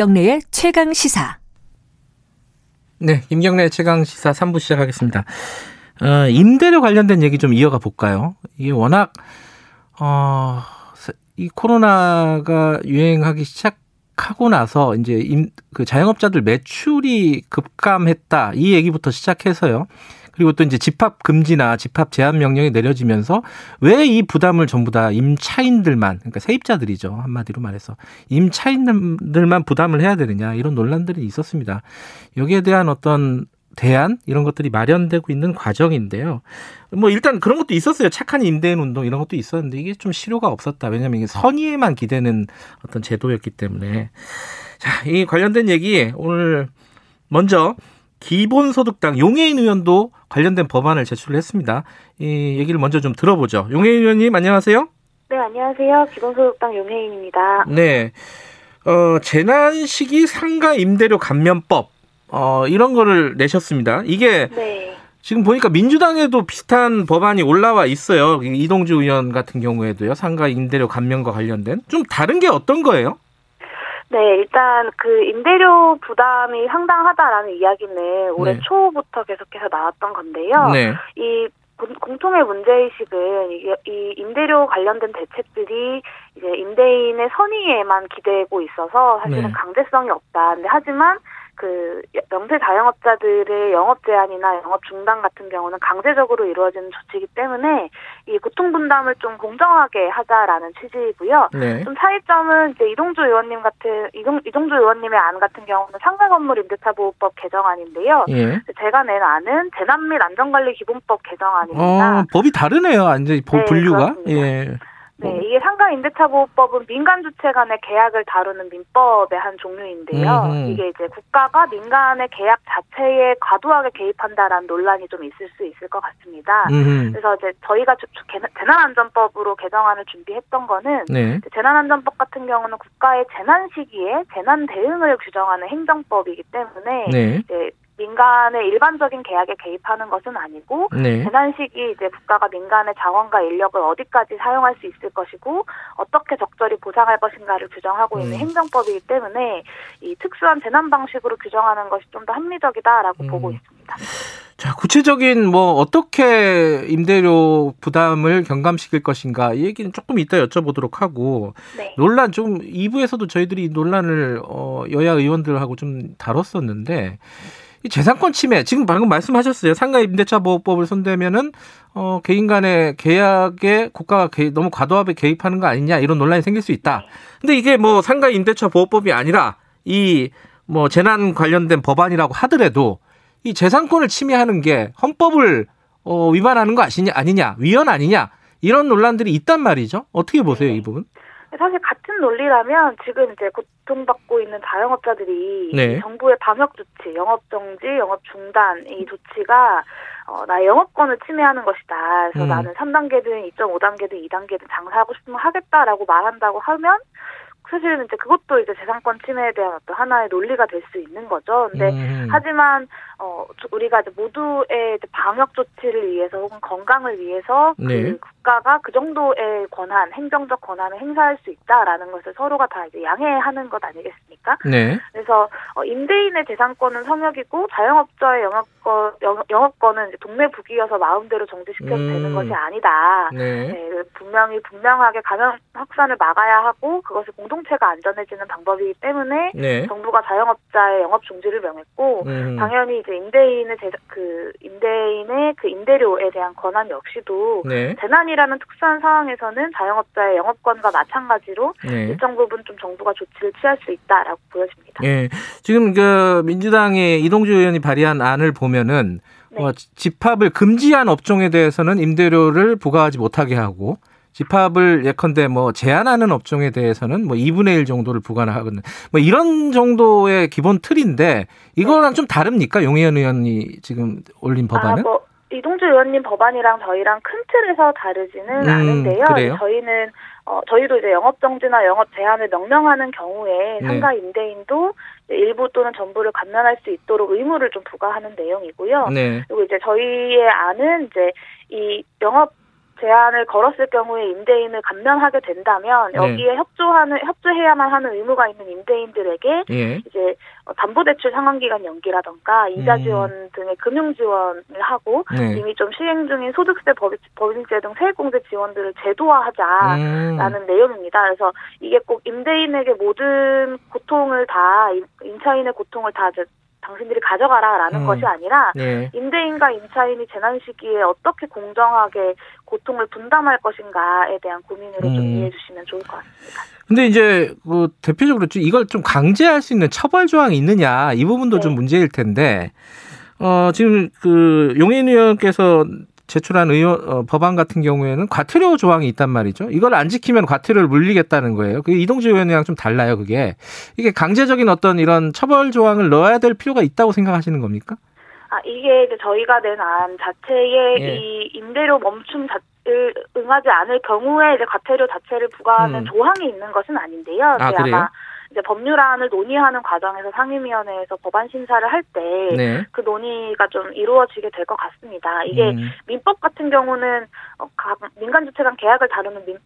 김경래의 최강 시사. 네, 김경래 최강 시사 3부 시작하겠습니다. 어, 임대료 관련된 얘기 좀 이어가 볼까요? 이게 워낙 어, 이 코로나가 유행하기 시작하고 나서 이제 임, 그 자영업자들 매출이 급감했다 이 얘기부터 시작해서요. 그리고 또 이제 집합 금지나 집합 제한 명령이 내려지면서 왜 이 부담을 전부 다 임차인들만 그러니까 세입자들이죠 한마디로 말해서 임차인들만 부담을 해야 되느냐 이런 논란들이 있었습니다. 여기에 대한 어떤 대안 이런 것들이 마련되고 있는 과정인데요. 뭐 일단 그런 것도 있었어요. 착한 임대인 운동 이런 것도 있었는데 이게 좀 실효가 없었다. 왜냐하면 이게 선의에만 기대는 어떤 제도였기 때문에 자, 이 관련된 얘기 오늘 먼저 기본소득당 용해인 의원도 관련된 법안을 제출을 했습니다. 이 얘기를 먼저 좀 들어보죠. 용해인 의원님 안녕하세요. 네, 안녕하세요. 기본소득당 용해인입니다. 네. 어, 재난 시기 상가 임대료 감면법 어, 이런 거를 내셨습니다. 이게 네. 지금 보니까 민주당에도 비슷한 법안이 올라와 있어요. 이동주 의원 같은 경우에도요. 상가 임대료 감면과 관련된 좀 다른 게 어떤 거예요? 네, 일단 그 임대료 부담이 상당하다라는 이야기는 올해 네. 초부터 계속해서 나왔던 건데요. 네. 이 공통의 문제의식은 이게 이 임대료 관련된 대책들이 이제 임대인의 선의에만 기대고 있어서 사실은 네. 강제성이 없다. 근데 하지만 그 명세 자영업자들의 영업 제한이나 영업 중단 같은 경우는 강제적으로 이루어지는 조치이기 때문에 이 고통 분담을 좀 공정하게 하자라는 취지이고요. 네. 좀 차이점은 이제 이동주 의원님 같은 이동 이동주 의원님의 안 같은 경우는 상가 건물 임대차 보호법 개정안인데요. 예. 제가 낸 안은 재난 및 안전관리 기본법 개정안입니다. 어, 법이 다르네요. 완전 히 네, 분류가. 예. 네, 뭐. 이게 상가 임대차 보호법은 민간 주체 간의 계약을 다루는 민법의 한 종류인데요. 음흠. 이게 이제 국가가 민간의 계약 자체에 과도하게 개입한다라는 논란이 좀 있을 수 있을 것 같습니다. 음흠. 그래서 이제 저희가 재난안전법으로 개정안을 준비했던 거는 네. 재난안전법 같은 경우는 국가의 재난 시기에 재난 대응을 규정하는 행정법이기 때문에 네. 이제 민간의 일반적인 계약에 개입하는 것은 아니고 네. 재난 시기 이제 국가가 민간의 자원과 인력을 어디까지 사용할 수 있을 것이고 어떻게 적절히 보상할 것인가를 규정하고 있는 음. 행정법이기 때문에 이 특수한 재난 방식으로 규정하는 것이 좀 더 합리적이다라고 음. 보고 있습니다. 자, 구체적인 뭐 어떻게 임대료 부담을 경감시킬 것인가 이 얘기는 조금 이따 여쭤보도록 하고 네. 논란 좀 2부에서도 저희들이 논란을 어 여야 의원들하고 좀 다뤘었는데 이 재산권 침해 지금 방금 말씀하셨어요. 상가 임대차 보호법을 손대면은 어 개인 간의 계약에 국가가 개, 너무 과도하게 개입하는 거 아니냐 이런 논란이 생길 수 있다. 근데 이게 뭐 상가 임대차 보호법이 아니라 이 뭐 재난 관련된 법안이라고 하더라도 이 재산권을 침해하는 게 헌법을 어 위반하는 거 아시냐 아니냐 위헌 아니냐 이런 논란들이 있단 말이죠. 어떻게 보세요, 이 부분? 사실 같은 논리라면 지금 이제 고통받고 있는 자영업자들이 네. 정부의 방역 조치, 영업 정지, 영업 중단 이 조치가 어, 나의 영업권을 침해하는 것이다. 그래서 음. 나는 3단계든 2.5단계든 2단계든 장사하고 싶으면 하겠다라고 말한다고 하면 사실은 이제 그것도 이제 재산권 침해에 대한 어떤 하나의 논리가 될 수 있는 거죠. 근데 음. 하지만 어 우리가 이제 모두의 이제 방역 조치를 위해서 혹은 건강을 위해서 그 네. 국가가 그 정도의 권한, 행정적 권한을 행사할 수 있다라는 것을 서로가 다 이제 양해하는 것 아니겠습니까? 네. 그래서 어, 임대인의 재산권은 성역이고 자영업자의 영업권 영업권은 이제 동네 북이어서 마음대로 정지시켜도 음. 되는 것이 아니다. 네. 네. 분명히 분명하게 감염 확산을 막아야 하고 그것을 공동체가 안전해지는 방법이기 때문에 네. 정부가 자영업자의 영업 중지를 명했고 음. 당연히 이제 임대인의 제, 그 임대인의 그 임대료에 대한 권한 역시도 네. 재난 이라는 특수한 상황에서는 자영업자의 영업권과 마찬가지로 네. 일정 부분 좀 정부가 조치를 취할 수 있다라고 보여집니다. 예. 지금 그 민주당의 이동주 의원이 발의한 안을 보면은 네. 어, 집합을 금지한 업종에 대해서는 임대료를 부과하지 못하게 하고 집합을 예컨대 뭐 제한하는 업종에 대해서는 뭐 2분의 1 정도를 부과하거든. 뭐 이런 정도의 기본 틀인데 이거랑 네. 좀 다릅니까? 용혜연 의원이 지금 올린 법안은? 아, 뭐 이동주 의원님 법안이랑 저희랑 큰 틀에서 다르지는 음, 않은데요. 그래요? 저희는 어, 저희도 이제 영업 정지나 영업 제한을 명령하는 경우에 네. 상가 임대인도 일부 또는 전부를 감면할 수 있도록 의무를 좀 부과하는 내용이고요. 네. 그리고 이제 저희의 안은 이제 이 영업 제한을 걸었을 경우에 임대인을 감면하게 된다면 네. 여기에 네. 협조하는 협조해야만 하는 의무가 있는 임대인들에게 예. 이제 담보대출 상환기간 연기라던가 이자 음. 지원 음. 등의 금융 지원을 하고 네. 이미 좀 시행 중인 소득세 법인세 등 세액공제 지원들을 제도화하자라는 음. 내용입니다. 그래서 이게 꼭 임대인에게 모든 고통을 다 임차인의 고통을 다 당신들이 가져가라라는 음. 것이 아니라 네. 임대인과 임차인이 재난 시기에 어떻게 공정하게 고통을 분담할 것인가에 대한 고민으로 음. 좀 이해해 주시면 좋을 것 같습니다. 근데 이제 그 대표적으로 이걸 좀 강제할 수 있는 처벌 조항이 있느냐 이 부분도 네. 좀 문제일 텐데 어 지금 그 용인 의원께서 제출한 의원 어, 법안 같은 경우에는 과태료 조항이 있단 말이죠. 이걸 안 지키면 과태료를 물리겠다는 거예요. 그 이동주 의원이랑 좀 달라요. 그게 이게 강제적인 어떤 이런 처벌 조항을 넣어야 될 필요가 있다고 생각하시는 겁니까? 아 이게 이제 저희가 낸 안 자체에 예. 이 임대료 멈춤 자를 응하지 않을 경우에 이제 과태료 자체를 부과하는 음. 조항이 있는 것은 아닌데요. 아, 그래요? 아마 이제 법률안을 논의하는 과정에서 상임위원회에서 법안 심사를 할 때그 네. 그 논의가 좀 이루어지게 될 것 같습니다. 이게 음. 민법 같은 경우는 어, 각 민간 주체 간 계약을 다루는 민,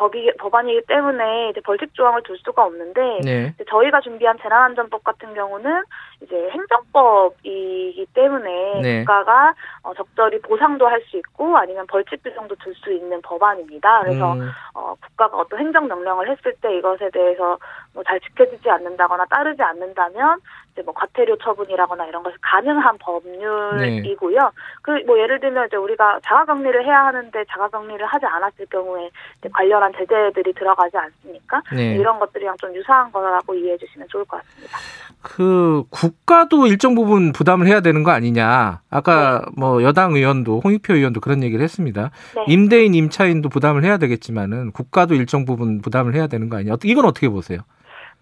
법이 법안이기 때문에 이제 벌칙 조항을 둘 수가 없는데 네. 저희가 준비한 재난안전법 같은 경우는 이제 행정법이기 때문에 네. 국가가 어, 적절히 보상도 할 수 있고 아니면 벌칙 규정도 둘 수 있는 법안입니다. 그래서 음. 어, 국가가 어떤 행정 명령을 했을 때 이것에 대해서 뭐 잘 지켜지지 않는다거나 따르지 않는다면 이제 뭐 과태료 처분이라거나 이런 것이 가능한 법률이고요. 네. 그뭐 예를 들면 이제 우리가 자가격리를 해야 하는데 자가격리를 하지 않았을 경우에 관련한 제재들이 들어가지 않습니까? 네. 이런 것들이랑 좀 유사한 거라고 이해해 주시면 좋을 것 같습니다. 그 국가도 일정 부분 부담을 해야 되는 거 아니냐? 아까 네. 뭐 여당 의원도 홍익표 의원도 그런 얘기를 했습니다. 네. 임대인 임차인도 부담을 해야 되겠지만은 국가도 일정 부분 부담을 해야 되는 거 아니냐? 이건 어떻게 보세요?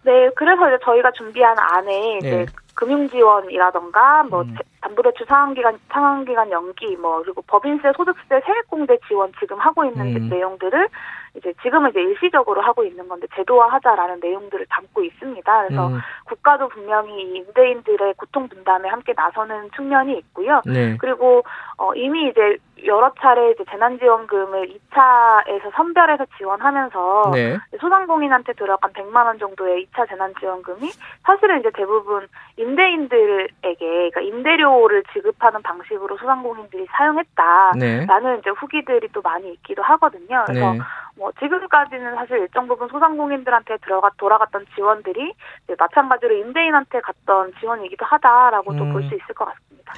네, 그래서 이제 저희가 준비한 안에 이제 네. 금융 지원이라던가 뭐 음. 담보대출 상환기간 상환기간 연기 뭐 그리고 법인세 소득세 세액공제 지원 지금 하고 있는 음. 내용들을 이제 지금은 이제 일시적으로 하고 있는 건데 제도화하자라는 내용들을 담고 있습니다. 그래서 음. 국가도 분명히 임대인들의 고통 분담에 함께 나서는 측면이 있고요. 네. 그리고 어 이미 이제 여러 차례 이제 재난지원금을 2차에서 선별해서 지원하면서 네. 소상공인한테 들어간 100만 원 정도의 2차 재난지원금이 사실은 이제 대부분 임대인들에게 그러니까 임대료를 지급하는 방식으로 소상공인들이 사용했다라는 네. 이제 후기들이 또 많이 있기도 하거든요. 그래서 네. 뭐 지금까지는 사실 일정 부분 소상공인들한테 들어가 돌아갔던 지원들이 마찬가지로 임대인한테 갔던 지원이기도 하다라고도 음. 볼수 있을 것 같습니다.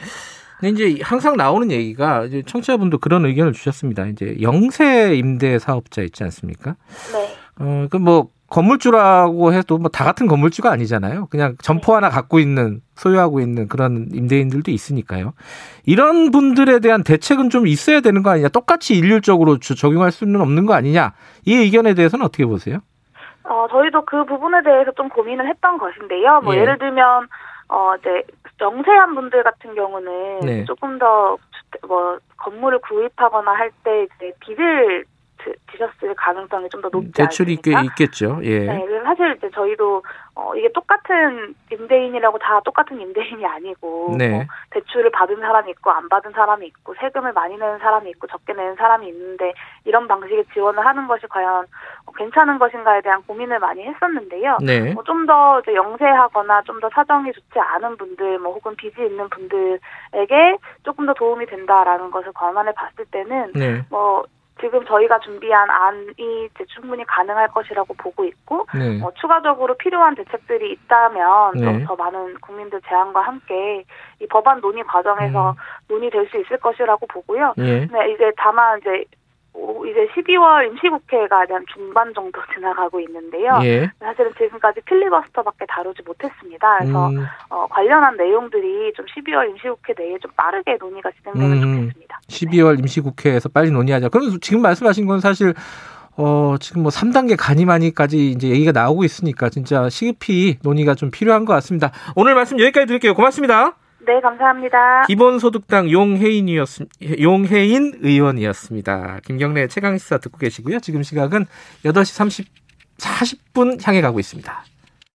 근데 이제 항상 나오는 얘기가 이제 청취자분도 그런 의견을 주셨습니다. 이제 영세 임대 사업자 있지 않습니까? 네. 어, 그뭐 건물주라고 해도 뭐 다 같은 건물주가 아니잖아요. 그냥 점포 하나 갖고 있는 소유하고 있는 그런 임대인들도 있으니까요. 이런 분들에 대한 대책은 좀 있어야 되는 거 아니냐? 똑같이 일률적으로 적용할 수는 없는 거 아니냐? 이 의견에 대해서는 어떻게 보세요? 어, 저희도 그 부분에 대해서 좀 고민을 했던 것인데요. 뭐 예. 를 들면 어 이제 영세한 분들 같은 경우는 네. 조금 더 뭐 건물을 구입하거나 할 때 이제 빚을 지셨을 가능성이 좀 더 높지 대출이 꽤 있겠죠. 예. 네, 사실 이제 저희도 어, 이게 똑같은 임대인이라고 다 똑같은 임대인이 아니고 네. 뭐 대출을 받은 사람이 있고 안 받은 사람이 있고 세금을 많이 내는 사람이 있고 적게 내는 사람이 있는데 이런 방식의 지원을 하는 것이 과연 괜찮은 것인가에 대한 고민을 많이 했었는데요. 네. 뭐 좀더 영세하거나 좀 더 사정이 좋지 않은 분들, 뭐 혹은 빚이 있는 분들에게 조금 더 도움이 된다라는 것을 권한을 봤을 때는 네. 뭐 지금 저희가 준비한 안이 충분히 가능할 것이라고 보고 있고 네. 어, 추가적으로 필요한 대책들이 있다면 네. 좀더 많은 국민들 제안과 함께 이 법안 논의 과정에서 음. 논의될 수 있을 것이라고 보고요. 네. 네, 이제 다만 이제 이제 12월 임시국회가 한 중반 정도 지나가고 있는데요. 예. 사실은 지금까지 필리버스터밖에 다루지 못했습니다. 그래서 음. 어, 관련한 내용들이 좀 12월 임시국회 내에 좀 빠르게 논의가 진행되면 음. 좋겠습니다. 12월 임시국회에서 빨리 논의하자. 그럼 지금 말씀하신 건 사실 어, 지금 뭐 3단계 가니마니까지 이제 얘기가 나오고 있으니까 진짜 시급히 논의가 좀 필요한 것 같습니다. 오늘 말씀 여기까지 드릴게요. 고맙습니다. 네, 감사합니다. 기본소득당 용혜인이었, 용혜인 의원이었습니다. 김경래 최강시사 듣고 계시고요. 지금 시각은 8시 30, 40분 향해 가고 있습니다.